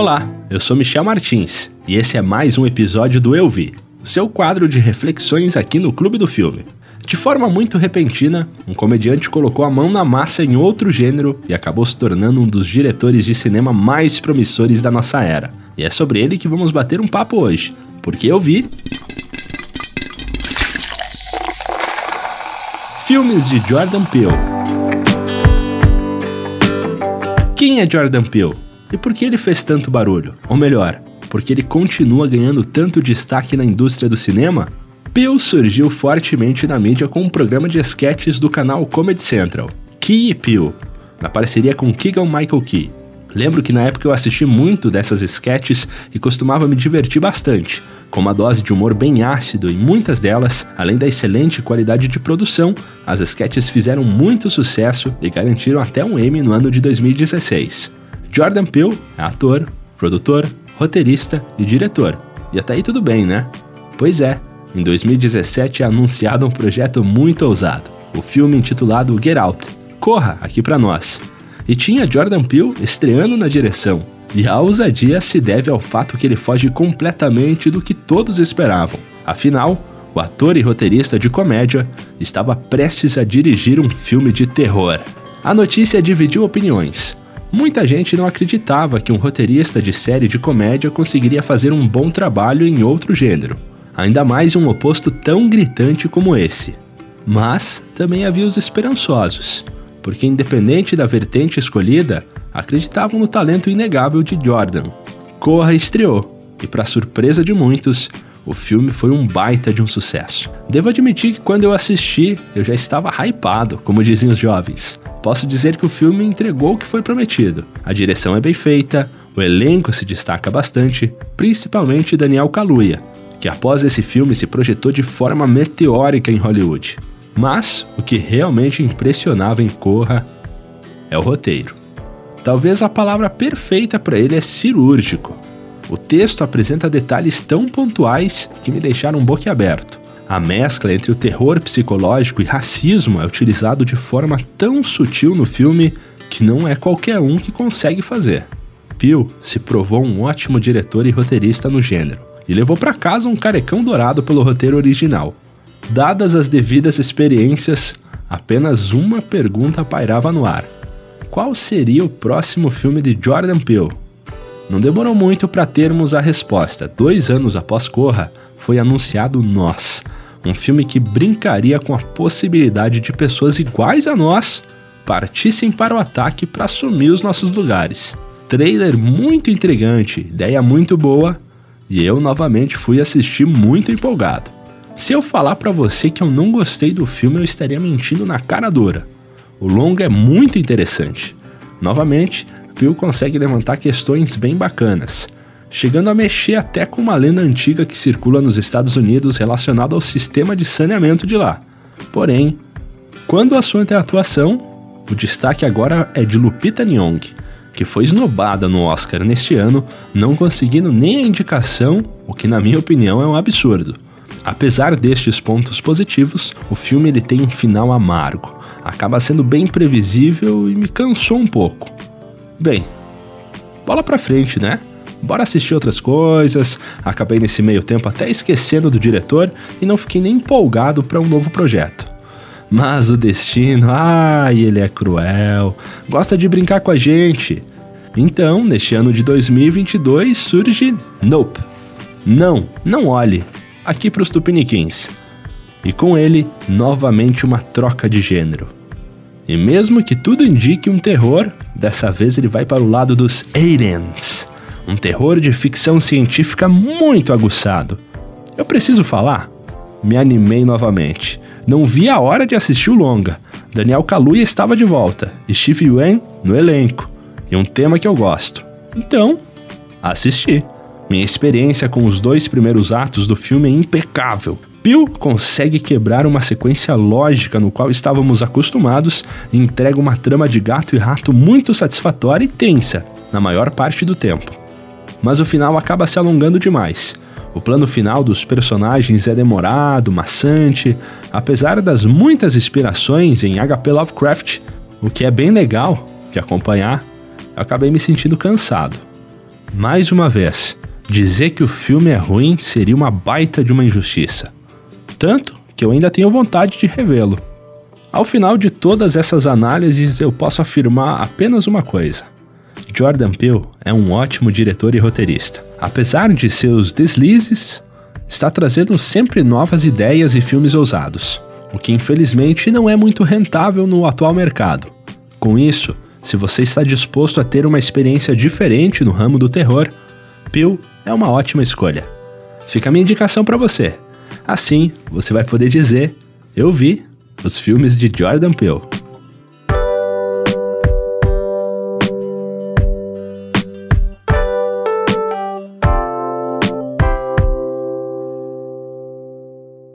Olá, eu sou Michel Martins e esse é mais um episódio do Eu Vi, seu quadro de reflexões aqui no Clube do Filme. De forma muito repentina, um comediante colocou a mão na massa em outro gênero e acabou se tornando um dos diretores de cinema mais promissores da nossa era. E é sobre ele que vamos bater um papo hoje, porque eu vi. Filmes de Jordan Peele. Quem é Jordan Peele? E por que ele fez tanto barulho? Ou melhor, porque ele continua ganhando tanto destaque na indústria do cinema? Peele surgiu fortemente na mídia com um programa de sketches do canal Comedy Central, Key e Peele, na parceria com Keegan Michael Key. Lembro que na época eu assisti muito dessas sketches e costumava me divertir bastante, com uma dose de humor bem ácido em muitas delas, além da excelente qualidade de produção, as sketches fizeram muito sucesso e garantiram até um Emmy no ano de 2016. Jordan Peele é ator, produtor, roteirista e diretor. E até aí tudo bem, né? Pois é, em 2017 é anunciado um projeto muito ousado, o filme intitulado Get Out. Corra aqui para nós. E tinha Jordan Peele estreando na direção. E a ousadia se deve ao fato que ele foge completamente do que todos esperavam. Afinal, o ator e roteirista de comédia estava prestes a dirigir um filme de terror. A notícia dividiu opiniões. Muita gente não acreditava que um roteirista de série de comédia conseguiria fazer um bom trabalho em outro gênero, ainda mais um oposto tão gritante como esse. Mas também havia os esperançosos, porque, independente da vertente escolhida, acreditavam no talento inegável de Jordan. Corra estreou, e, para surpresa de muitos, o filme foi um baita de um sucesso. Devo admitir que quando eu assisti, eu já estava hypado, como dizem os jovens. Posso dizer que o filme entregou o que foi prometido. A direção é bem feita, o elenco se destaca bastante, principalmente Daniel Kaluuya, que após esse filme se projetou de forma meteórica em Hollywood. Mas o que realmente impressionava em Corra é o roteiro. Talvez a palavra perfeita para ele é cirúrgico. O texto apresenta detalhes tão pontuais que me deixaram boquiaberto. A mescla entre o terror psicológico e racismo é utilizado de forma tão sutil no filme que não é qualquer um que consegue fazer. Peele se provou um ótimo diretor e roteirista no gênero e levou para casa um carecão dourado pelo roteiro original. Dadas as devidas experiências, apenas uma pergunta pairava no ar: qual seria o próximo filme de Jordan Peele? Não demorou muito para termos a resposta. Dois anos após Corra, foi anunciado Nós, um filme que brincaria com a possibilidade de pessoas iguais a nós partissem para o ataque para assumir os nossos lugares. Trailer muito intrigante, ideia muito boa, e eu novamente fui assistir muito empolgado. Se eu falar para você que eu não gostei do filme, eu estaria mentindo na cara dura. O longa é muito interessante. Novamente, Bill consegue levantar questões bem bacanas chegando a mexer até com uma lenda antiga que circula nos Estados Unidos relacionada ao sistema de saneamento de lá. Porém, quando o assunto é atuação, o destaque agora é de Lupita Nyong, que foi esnobada no Oscar neste ano, não conseguindo nem a indicação, o que na minha opinião é um absurdo. Apesar destes pontos positivos, o filme ele tem um final amargo, acaba sendo bem previsível e me cansou um pouco. Bem, bola pra frente, né? bora assistir outras coisas. Acabei nesse meio tempo até esquecendo do diretor e não fiquei nem empolgado para um novo projeto. Mas o destino, ai, ele é cruel, gosta de brincar com a gente. Então, neste ano de 2022 surge Nope. Não, não olhe. Aqui para os tupiniquins. E com ele, novamente uma troca de gênero. E mesmo que tudo indique um terror, dessa vez ele vai para o lado dos aliens um terror de ficção científica muito aguçado. Eu preciso falar? Me animei novamente. Não vi a hora de assistir o longa. Daniel Kaluuya estava de volta, Steve Yuen no elenco, e um tema que eu gosto. Então, assisti. Minha experiência com os dois primeiros atos do filme é impecável. Bill consegue quebrar uma sequência lógica no qual estávamos acostumados e entrega uma trama de gato e rato muito satisfatória e tensa, na maior parte do tempo mas o final acaba se alongando demais. O plano final dos personagens é demorado, maçante, apesar das muitas inspirações em HP Lovecraft, o que é bem legal de acompanhar, eu acabei me sentindo cansado. Mais uma vez, dizer que o filme é ruim seria uma baita de uma injustiça. Tanto que eu ainda tenho vontade de revê-lo. Ao final de todas essas análises, eu posso afirmar apenas uma coisa. Jordan Peele é um ótimo diretor e roteirista. Apesar de seus deslizes, está trazendo sempre novas ideias e filmes ousados, o que infelizmente não é muito rentável no atual mercado. Com isso, se você está disposto a ter uma experiência diferente no ramo do terror, Peele é uma ótima escolha. Fica a minha indicação para você. Assim, você vai poder dizer: Eu vi os filmes de Jordan Peele.